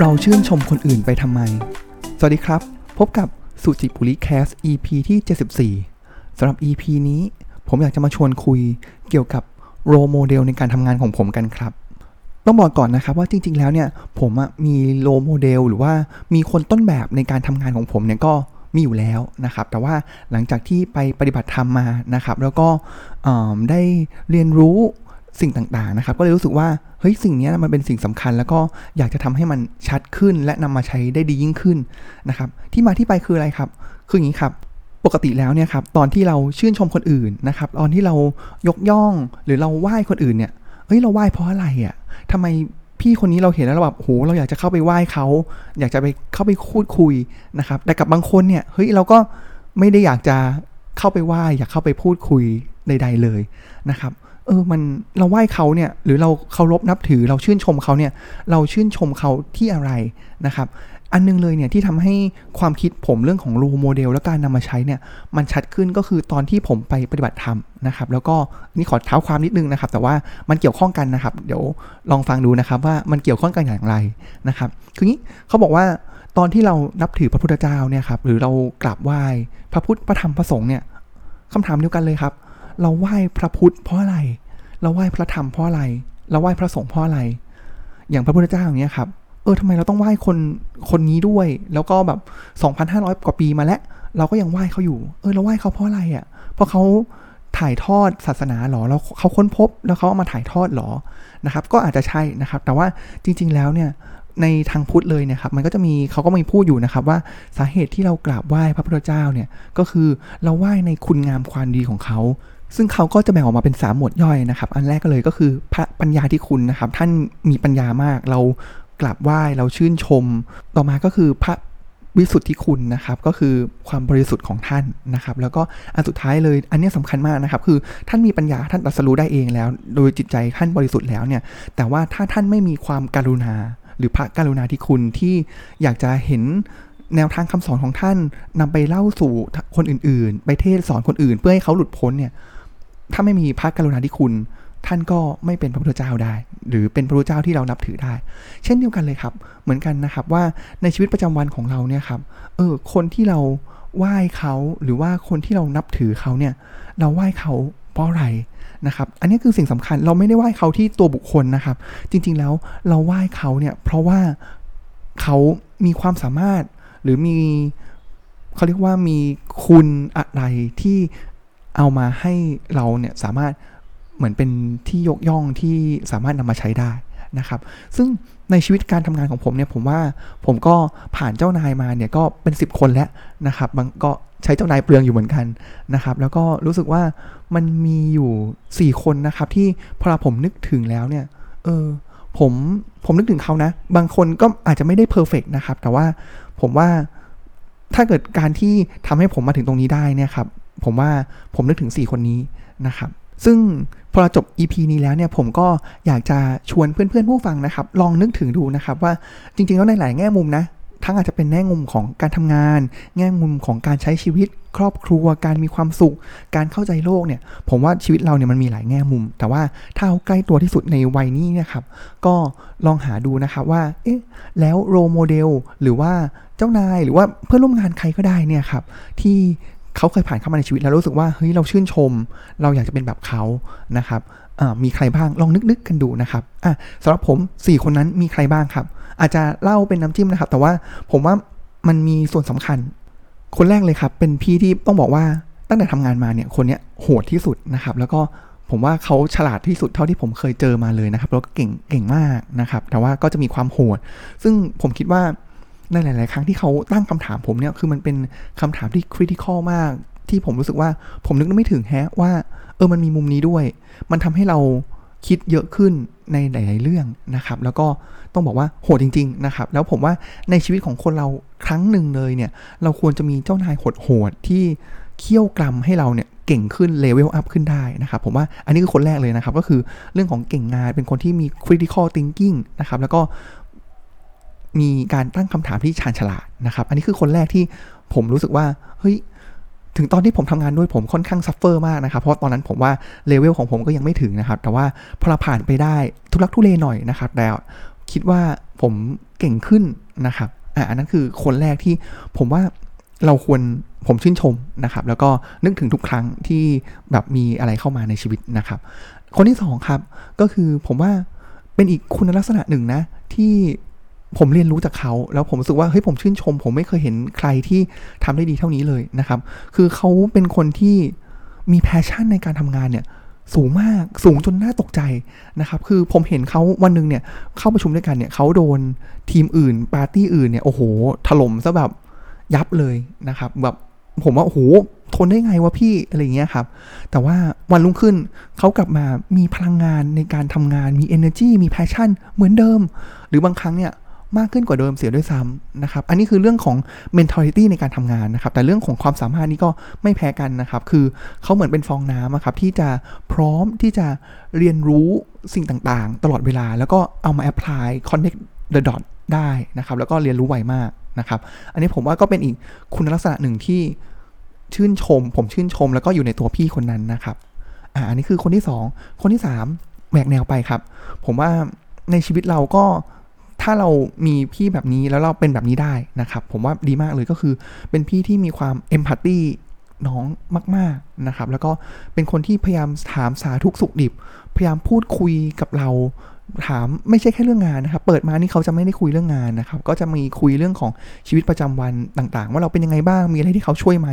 เราชื่นชมคนอื่นไปทำไม สวัสดีครับ พบกับสุจิปุริแคส EP ที่ 74สำหรับ EP นี้ ผมอยากจะมาชวนคุยเกี่ยวกับโรโมเดลในการทำงานของผมกันครับ ต้องบอกก่อนนะครับว่าจริง ๆ แล้วเนี่ย ผมมีโรโมเดลหรือว่ามีคนต้นแบบในการทำงานของผมเนี่ยก็มีอยู่แล้วนะครับ แต่ว่าหลังจากที่ไปปฏิบัติธรรมมานะครับ แล้วก็ได้เรียนรู้ สิ่งต่างๆนะครับ ก็เลยรู้สึกว่าเฮ้ยสิ่งนี้มันเป็นสิ่งสำคัญ แล้วก็อยากจะทำให้มันชัดขึ้น และนำมาใช้ได้ดียิ่งขึ้นนะครับ ที่มาที่ไปคืออะไรครับ คืออย่างนี้ครับปกติแล้วเนี่ยครับตอนที่เราชื่นชมคนอื่นนะครับ ตอนที่เรายกย่องหรือเราไหว้คนอื่นเนี่ยเฮ้ยเราไหว้เพราะอะไรอะ่ะทำไมพี่คนนี้เราเห็นแล้วเราแบบโหเราอยากจะเข้าไปไหว้เขา อยากจะไปเข้าไปพูดคุยนะครับ แต่กับบางคนเนี่ยเฮ้ยเราก็ไม่ได้อยากจะเข้าไปไหว้อยากเข้าไปพูดคุยใด ๆเลยนะครับ เออมันเราไหว้เขาเนี่ยหรือเราเคารพนับถือเราชื่นชมเขาเนี่ยเราชื่นชมเขาที่อะไรนะครับอันนึงเลยเนี่ยที่ทำให้ความคิดผมเรื่องของโลโมเดลและการนำมาใช้เนี่ยมันชัดขึ้นก็คือตอนที่ผมไปปฏิบัติธรรมนะครับแล้วก็นี่ขอเท้าความนิดนึงนะครับ แต่ว่ามันเกี่ยวข้องกันนะครับ เดี๋ยวลองฟังดูนะครับว่ามันเกี่ยวข้องกันอย่างไรนะครับคืองี้เขาบอกว่าตอนที่เรานับถือพระพุทธเจ้าเนี่ยครับหรือเรากราบไหว้พระพุทธพระธรรมพระสงฆ์เนี่ยคำถามเดียวกันเลยครับ เราไหว้พระพุทธเพราะอะไร เราไหว้พระธรรมเพราะอะไร เราไหว้พระสงฆ์เพราะอะไร อย่างพระพุทธเจ้าอย่างเงี้ยครับ เออทำไมเราต้องไหว้คนคนนี้ด้วย แล้วก็แบบ 2,500 กว่าปีมาแล้ว เราก็ยังไหว้เขาอยู่ เออเราไหว้เขาเพราะอะไรอะ่ะ เพราะเขาถ่ายทอดศาสนาหรอแล้วเขาค้นพบแล้วเขาเอามาถ่ายทอดหรอนะครับ ก็อาจจะใช่นะครับ แต่ว่าจริง ๆ แล้วเนี่ยในทางพุทธเลยเนี่ยครับมันก็จะมีเขาก็มีพูดอยู่นะครับว่าสาเหตุที่เรากราบไหว้พระพุทธเจ้าเนี่ยก็คือเราไหว้ในคุณงามความดีของเขา ซึ่งเขาก็จะแบ่งออกมาเป็น 3 หมวดย่อยนะครับ อันแรกก็เลยก็คือพระปัญญาที่คุณนะครับ ท่านมีปัญญามาก เรากราบไหว้ เราชื่นชม ต่อมาก็คือพระวิสุทธิคุณนะครับ ก็คือความบริสุทธิ์ของท่านนะครับ แล้วก็อันสุดท้ายเลย อันนี้สำคัญมากนะครับ คือท่านมีปัญญาท่านตรัสรู้ได้เองแล้ว โดยจิตใจท่านบริสุทธิ์แล้วเนี่ย แต่ว่าถ้าท่านไม่มีความการุณา หรือพระการุณาธิคุณที่อยากจะเห็นแนวทางคำสอนของท่านนำไปเล่าสู่คนอื่น ๆ ไปเทศสอนคนอื่น เพื่อให้เขาหลุดพ้นเนี่ย ถ้าไม่มีพระกรุณาธิคุณ ท่านก็ไม่เป็นพระพุทธเจ้าได้ หรือเป็นพระพุทธเจ้าที่เรานับถือได้ เช่นเดียวกันเลยครับ เหมือนกันนะครับว่าในชีวิตประจำวันของเราเนี่ยครับ เออ คนที่เราไหว้เขาหรือว่าคนที่เรานับถือเขาเนี่ย เราไหว้เขาเพราะอะไรนะครับ อันนี้คือสิ่งสำคัญ เราไม่ได้ไหว้เขาที่ตัวบุคคลนะครับ จริงๆแล้วเราไหว้เขาเนี่ย เพราะว่าเขามีความสามารถหรือมีเขาเรียกว่ามีคุณอะไรที่ เอามาให้เราเนี่ยสามารถเหมือนเป็นที่ยกย่องที่สามารถนำมาใช้ได้นะครับ ซึ่งในชีวิตการทำงานของผมเนี่ยผมว่าผมก็ผ่านเจ้านายมาเนี่ยก็เป็น 10 คนแล้วนะครับมันก็ใช้เจ้านายเปลืองอยู่เหมือนกันนะครับ แล้วก็รู้สึกว่ามันมีอยู่ 4 คนนะครับ ที่พอผมนึกถึงแล้วเนี่ย เออผมผมนึกถึงเขานะ บางคนก็อาจจะไม่ได้เพอร์เฟกนะครับ แต่ว่าผมว่าถ้าเกิดการที่ทำให้ผมมาถึงตรงนี้ได้เนี่ยครับ ผมว่าผมนึกถึง 4 คนนี้นะครับ ซึ่งพอเราจบ EP นี้แล้วเนี่ยผมก็อยากจะชวนเพื่อนๆผู้ฟังนะครับ ลองนึกถึงดูนะครับว่าจริงๆแล้วในหลายแง่มุมนะทั้งอาจจะเป็นแง่มุมของการทำงาน แง่มุมของการใช้ชีวิต ครอบครัว การมีความสุข การเข้าใจโลกเนี่ย ผมว่าชีวิตเราเนี่ยมันมีหลายแง่มุม แต่ว่าถ้าเอาใกล้ตัวที่สุดในวัยนี้เนี่ยครับ ก็ลองหาดูนะครับว่า เอ๊ะ แล้วโรโมเดล หรือว่าเจ้านาย หรือว่าเพื่อนร่วมงานใครก็ได้เนี่ยครับ ที่ เขาเคยผ่านเข้ามาในชีวิตแล้วรู้สึกว่าเฮ้ยเราชื่นชม เราอยากจะเป็นแบบเขานะครับมีใครบ้างลองนึกๆกันดูนะครับอะสำหรับผม 4 คนนั้นมีใครบ้างครับ อาจจะเล่าเป็นน้ำจิ้มนะครับ แต่ว่าผมว่ามันมีส่วนสำคัญ คนแรกเลยครับ เป็นพี่ที่ต้องบอกว่าตั้งแต่ทำงานมาเนี่ยคนเนี้ยโหดที่สุดนะครับ แล้วก็ผมว่าเขาฉลาดที่สุดเท่าที่ผมเคยเจอมาเลยนะครับแล้วก็เก่งเก่งมากนะครับ แต่ว่าก็จะมีความโหด ซึ่งผมคิดว่า ในหลาย ๆ ครั้งที่เขาตั้งคำถามผมเนี่ยคือมันเป็นคำถามที่ critical มาก ที่ผมรู้สึกว่าผมนึกไม่ถึงแฮะว่า เออมันมีมุมนี้ด้วย มันทำให้เราคิดเยอะขึ้นในหลาย ๆ เรื่องนะครับ แล้วก็ต้องบอกว่าโหดจริง ๆ นะครับ แล้วผมว่าในชีวิตของคนเราครั้งหนึ่งเลยเนี่ย เราควรจะมีเจ้านายโหด ๆ ที่เคี่ยวกรำให้เราเนี่ยเก่งขึ้น level up ขึ้นได้นะครับ ผมว่าอันนี้คือคนแรกเลยนะครับ ก็คือเรื่องของเก่งงานเป็นคนที่มี critical thinking นะครับ แล้วก็ มีการตั้งคำถามที่ชาญฉลาดนะครับ อันนี้คือคนแรกที่ผมรู้สึกว่า เฮ้ย ถึงตอนที่ผมทำงานด้วยผมค่อนข้าง suffer มากนะครับ เพราะตอนนั้นผมว่าเลเวลของผมก็ยังไม่ถึงนะครับ แต่ว่าพอเราผ่านไปได้ทุลักทุเลหน่อยนะครับ แล้วคิดว่าผมเก่งขึ้นนะครับ อะอันนั้นคือคนแรกที่ผมว่าเราควรผมชื่นชมนะครับ แล้วก็นึกถึงทุกครั้งที่แบบมีอะไรเข้ามาในชีวิตนะครับ คนที่สองครับ ก็คือผมว่าเป็นอีกคุณลักษณะหนึ่งนะที่ ผมเรียนรู้จากเขา แล้วผมรู้สึกว่าเฮ้ยผมชื่นชม ผมไม่เคยเห็นใครที่ทำได้ดีเท่านี้เลยนะครับ คือเขาเป็นคนที่มี passion ในการทำงานเนี่ยสูงมากสูงจนน่าตกใจนะครับ คือผมเห็นเขาวันหนึ่งเนี่ยเข้าประชุมด้วยกันเนี่ยเขาโดนทีมอื่น ปาร์ตี้อื่นเนี่ยโอ้โหถล่มซะแบบยับเลยนะครับ แบบผมว่าโอ้โหทนได้ไงวะพี่อะไรเงี้ยครับ แต่ว่าวันรุ่งขึ้นเขากลับมามีพลังงานในการทำงานมี energy มี passion เหมือนเดิม หรือบางครั้งเนี่ย มากขึ้นกว่าเดิมเสียด้วยซ้ำนะครับ อันนี้คือเรื่องของ mentality ในการทำงานนะครับ แต่เรื่องของความสามารถนี่ก็ไม่แพ้กันนะครับ คือเขาเหมือนเป็นฟองน้ำครับที่จะพร้อมที่จะเรียนรู้สิ่งต่างๆ ตลอดเวลา แล้วก็เอามา apply connect the dot ได้นะครับ แล้วก็เรียนรู้ไวมากนะครับ อันนี้ผมว่าก็เป็นอีกคุณลักษณะหนึ่งที่ชื่นชม ผมชื่นชม แล้วก็อยู่ในตัวพี่คนนั้นนะครับอ่าอันนี้คือคนที่สองคนที่สามแหวกแนวไปครับ ผมว่าในชีวิตเราก็ ถ้าเรามีพี่แบบนี้แล้วเราเป็นแบบนี้ได้นะครับ ผมว่าดีมากเลยก็คือ เป็นพี่ที่มีความเอมพัตตีน้องมาก ๆ นะครับ แล้วก็เป็นคนที่พยายามถามสาทุกสุขดิบ พยายามพูดคุยกับเรา ถามไม่ใช่แค่เรื่องงานนะครับ เปิดมานี่เขาจะไม่ได้คุยเรื่องงานนะครับ ก็จะมีคุยเรื่องของชีวิตประจำวันต่างๆ ว่าเราเป็นยังไงบ้าง มีอะไรที่เขาช่วยไหม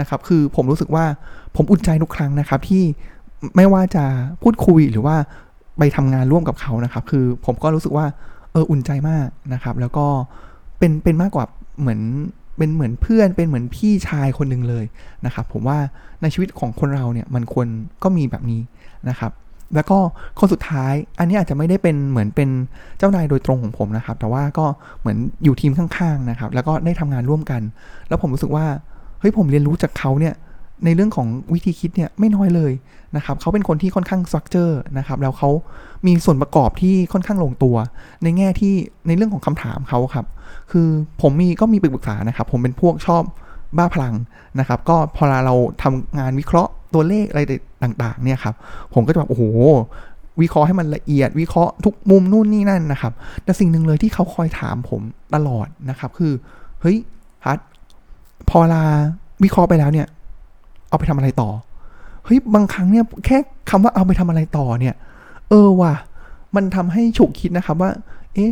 นะครับ คือผมรู้สึกว่าผมอุ่นใจทุกครั้งนะครับ ที่ไม่ว่าจะพูดคุยหรือว่าไปทำงานร่วมกับเขานะครับ คือผมก็รู้สึกว่า เอออุ่นใจมากนะครับ แล้วก็เป็นเป็นมากกว่าเหมือนเป็นเหมือนเพื่อนเป็นเหมือนพี่ชายคนหนึ่งเลยนะครับ ผมว่าในชีวิตของคนเราเนี่ยมันควรก็มีแบบนี้นะครับแล้วก็คนสุดท้ายอันนี้อาจจะไม่ได้เป็นเหมือนเป็นเจ้านายโดยตรงของผมนะครับ แต่ว่าก็เหมือนอยู่ทีมข้างๆนะครับ แล้วก็ได้ทำงานร่วมกัน แล้วผมรู้สึกว่าเฮ้ยผมเรียนรู้จากเขาเนี่ย ในเรื่องของวิธีคิดเนี่ยไม่น้อยเลยนะครับเขาเป็นคนที่ค่อนข้างสตรัคเจอร์นะครับแล้วเขามีส่วนประกอบที่ค่อนข้างลงตัว ในแง่ที่ในเรื่องของคำถามเขาครับ คือผมมีก็มีปรึกษานะครับ ผมเป็นพวกชอบบ้าพลังนะครับ ก็พอเราทำงานวิเคราะห์ตัวเลขอะไรต่างๆเนี่ยครับผมก็จะแบบโอ้โหวิเคราะห์ให้มันละเอียดวิเคราะห์ทุกมุมนู่นนี่นั่นนะครับ แต่สิ่งหนึ่งเลยที่เขาคอยถามผมตลอดนะครับ คือเฮ้ยพัดพอลาวิเคราะห์ไปแล้วเนี่ย เอาไปทำอะไรต่อเฮ้ยบางครั้งเนี่ยแค่คำว่าเอาไปทำอะไรต่อเนี่ย เออว่ะมันทำให้ฉุกคิดนะครับว่า เอ๊ะ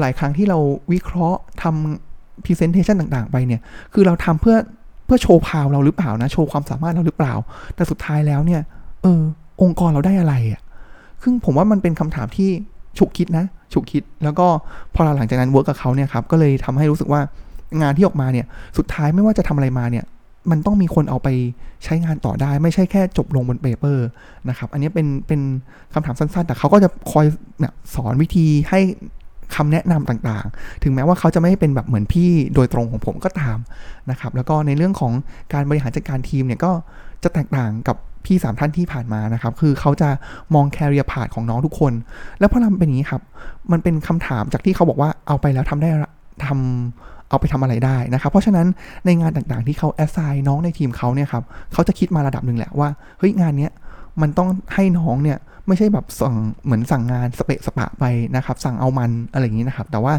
หลายครั้งที่เราวิเคราะห์ทำ presentation ต่างๆ ไปเนี่ย คือเราทำเพื่อเพื่อโชว์ power เราหรือเปล่านะ โชว์ความสามารถเราหรือเปล่า แต่สุดท้ายแล้วเนี่ย เออ องค์กรเราได้อะไรอะ่ะซึ่งผมว่ามันเป็นคำถามที่ฉุกคิดนะ ฉุกคิด แล้วก็พอหลังจากนั้น work กับเขาเนี่ยครับ ก็เลยทำให้รู้สึกว่างานที่ออกมาเนี่ย สุดท้ายไม่ว่าจะทำอะไรมาเนี่ย มันต้องมีคนเอาไปใช้งานต่อได้ ไม่ใช่แค่จบลงบน paper นะครับ อันนี้เป็นเป็นคำถามสั้นๆ แต่เขาก็จะคอยเนี่ยสอนวิธีให้คำแนะนำต่างๆ ถึงแม้ว่าเขาจะไม่เป็นแบบเหมือนพี่โดยตรงของผมก็ตามนะครับ แล้วก็ในเรื่องของการบริหารจัดการทีมเนี่ยก็จะแตกต่างกับพี่สามท่านที่ผ่านมานะครับ คือเขาจะมองแคริเอร์พาดของน้องทุกคน แล้วพอทำเป็นอย่างนี้ครับ มันเป็นคำถามจากที่เขาบอกว่าเอาไปแล้วทำได้ทำ เอาไปทำอะไรได้นะครับ เพราะฉะนั้นในงานต่างๆที่เขาแอสไซน์น้องในทีมเขาเนี่ยครับเขาจะคิดมาระดับหนึ่งแหละว่าเฮ้ยงานเนี้ยมันต้องให้น้องเนี่ยไม่ใช่แบบสั่งเหมือนสั่งงานสเปะสปะไปนะครับ สั่งเอามันอะไรอย่างนี้นะครับ แต่ว่า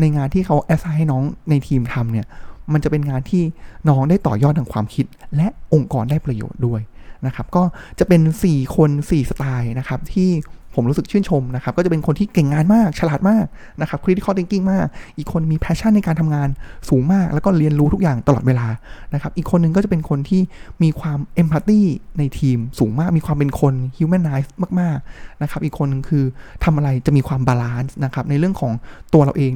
ในงานที่เขาแอสไซน์ให้น้องในทีมทำเนี่ยมันจะเป็นงานที่น้องได้ต่อยอดทางความคิด และองค์กรได้ประโยชน์ด้วยนะครับ ก็จะเป็น 4 คน 4 สไตล์นะครับที่ ผมรู้สึกชื่นชมนะครับ ก็จะเป็นคนที่เก่งงานมาก ฉลาดมากนะครับ critical thinking มาก อีกคนมี passion ในการทำงานสูงมาก แล้วก็เรียนรู้ทุกอย่างตลอดเวลานะครับ อีกคนนึงก็จะเป็นคนที่มีความ empathy ในทีมสูงมาก มีความเป็นคน humanize มากๆนะครับ อีกคนนึงคือทำอะไรจะมีความ balance นะครับ ในเรื่องของตัวเราเอง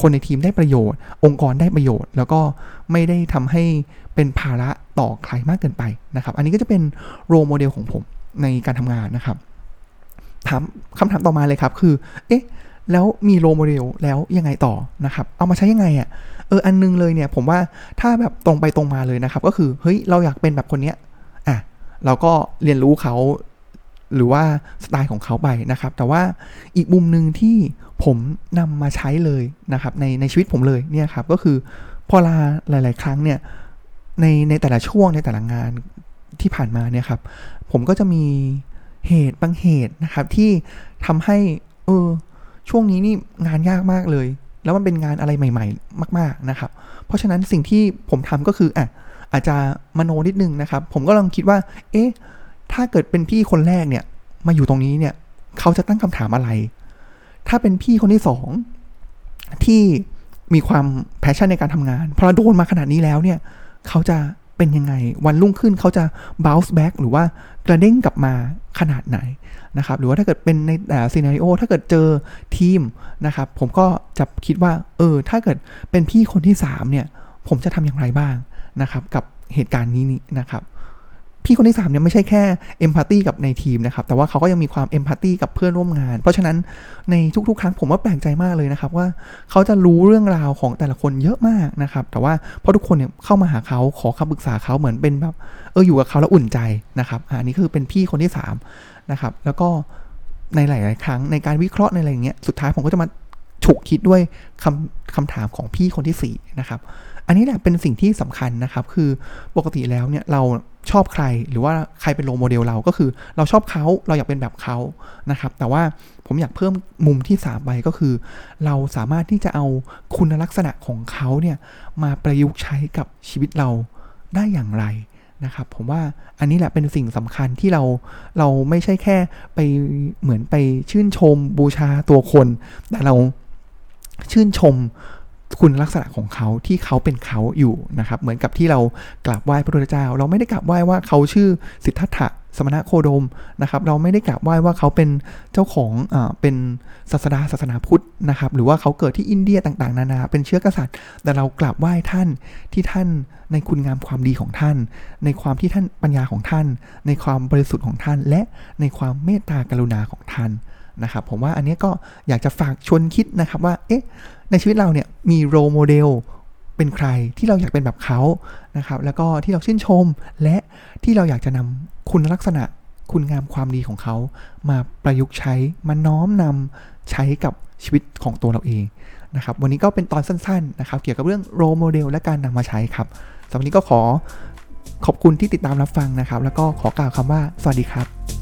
คนในทีมได้ประโยชน์ องค์กรได้ประโยชน์ แล้วก็ไม่ได้ทำให้เป็นภาระต่อใครมากเกินไปนะครับ อันนี้ก็จะเป็น role model ของผมในการทำงานนะครับ ถามคำถามต่อมาเลยครับ คือ เอ๊ะ แล้วมี role model แล้วยังไงต่อนะครับ เอามาใช้ยังไงอะ่ะ เออ อันนึงเลยเนี่ย ผมว่าถ้าแบบตรงไปตรงมาเลยนะครับ ก็คือ เฮ้ย เราอยากเป็นแบบคนเนี้ย อะ เราก็เรียนรู้เขา หรือว่าสไตล์ของเขาไปนะครับ แต่ว่าอีกมุมหนึ่งที่ผมนำมาใช้เลยนะครับ ในในชีวิตผมเลยเนี่ยครับ ก็คือพอลาหลาย ๆ ครั้งเนี่ย ในในแต่ละช่วงในแต่ละงานที่ผ่านมาเนี่ยครับ ผมก็จะมี เหตุบางเหตุนะครับ ที่ทำให้เออช่วงนี้นี่งานยากมากเลย แล้วมันเป็นงานอะไรใหม่ ๆ มาก ๆนะครับ เพราะฉะนั้นสิ่งที่ผมทำก็คืออะอาจจะมโนนิดนึงนะครับ ผมก็ลองคิดว่า เอ๊ะถ้าเกิดเป็นพี่คนแรกเนี่ย มาอยู่ตรงนี้เนี่ย เขาจะตั้งคำถามอะไร ถ้าเป็นพี่คนที่สองที่มีความ passion ในการทำงานพอโดนมาขนาดนี้แล้วเนี่ย เขาจะ เป็นยังไง วันรุ่งขึ้นเขาจะ bounce back หรือว่ากระเด้งกลับมาขนาดไหนนะครับหรือว่าถ้าเกิดเป็นใน scenario ถ้าเกิดเจอทีมนะครับผมก็จะคิดว่าเออถ้าเกิดเป็นพี่คนที่ 3 เนี่ย ผมจะทำอย่างไรบ้างนะครับกับเหตุการณ์นี้นะครับ พี่คนที่3เนี่ยไม่ใช่แค่เอมพัตตีกับในทีมนะครับ แต่ว่าเขาก็ยังมีความเอมพัตตีกับเพื่อนร่วมงาน เพราะฉะนั้นในทุกๆ ครั้งผมว่าแปลกใจมากเลยนะครับว่าเขาจะรู้เรื่องราวของแต่ละคนเยอะมากนะครับ แต่ว่าเพราะทุกคนเนี่ยเข้ามาหาเขาขอคำปรึกษาเขาเหมือนเป็นแบบเอออยู่กับเขาแล้วอุ่นใจนะครับอันนี้คือเป็นพี่คนที่3นะครับแล้วก็ในหลาย ๆ ครั้งในการวิเคราะห์ในอะไรอย่างเงี้ยสุดท้ายผมก็จะมาฉุกคิดด้วยคำคำถามของพี่คนที่4นะครับ อันนี้แหละเป็นสิ่งที่สำคัญนะครับ คือปกติแล้วเนี่ยเรา ชอบใครหรือว่าใครเป็นโรโมเดลเราก็คือ เราชอบเขาเราอยากเป็นแบบเขานะครับ แต่ว่าผมอยากเพิ่มมุมที่3ไปก็คือ เราสามารถที่จะเอาคุณลักษณะของเขาเนี่ยมาประยุกต์ใช้กับชีวิตเราได้อย่างไรนะครับผมว่าอันนี้แหละเป็นสิ่งสำคัญที่เราเราไม่ใช่แค่ไปเหมือนไปชื่นชมบูชาตัวคน แต่เราชื่นชม คุณลักษณะของเขาที่เขาเป็นเขาอยู่นะครับ เหมือนกับที่เรากราบไหว้พระพุทธเจ้า เราไม่ได้กราบไหว้ว่าเขาชื่อสิทธัตถะสมณะโคดมนะครับ เราไม่ได้กราบไหว้ว่าเขาเป็นเจ้าของอ่าเป็นศาสดาศาสนาพุทธนะครับ หรือว่าเขาเกิดที่อินเดียต่างๆ นานาเป็นเชื้อกษัตริย์ แต่เรากราบไหว้ท่านที่ท่านในคุณงามความดีของท่าน ในความที่ท่านปัญญาของท่าน ในความบริสุทธิ์ของท่าน และในความเมตตากรุณาของท่าน นะครับผมว่าอันนี้ก็อยากจะฝากชวนคิดนะครับว่าเอ๊ะในชีวิตเราเนี่ยมีโรโมเดลเป็นใครที่เราอยากเป็นแบบเขานะครับแล้วก็ที่เราชื่นชมและที่เราอยากจะนำคุณลักษณะคุณงามความดีของเขามาประยุกต์ใช้มาน้อมนำใช้กับชีวิตของตัวเราเองนะครับวันนี้ก็เป็นตอนสั้นๆนะครับเกี่ยวกับเรื่องโรโมเดลและการนำมาใช้ครับสำหรับวันนี้ก็ขอขอบคุณที่ติดตามรับฟังนะครับ แล้วก็ขอกล่าวคำว่าสวัสดีครับ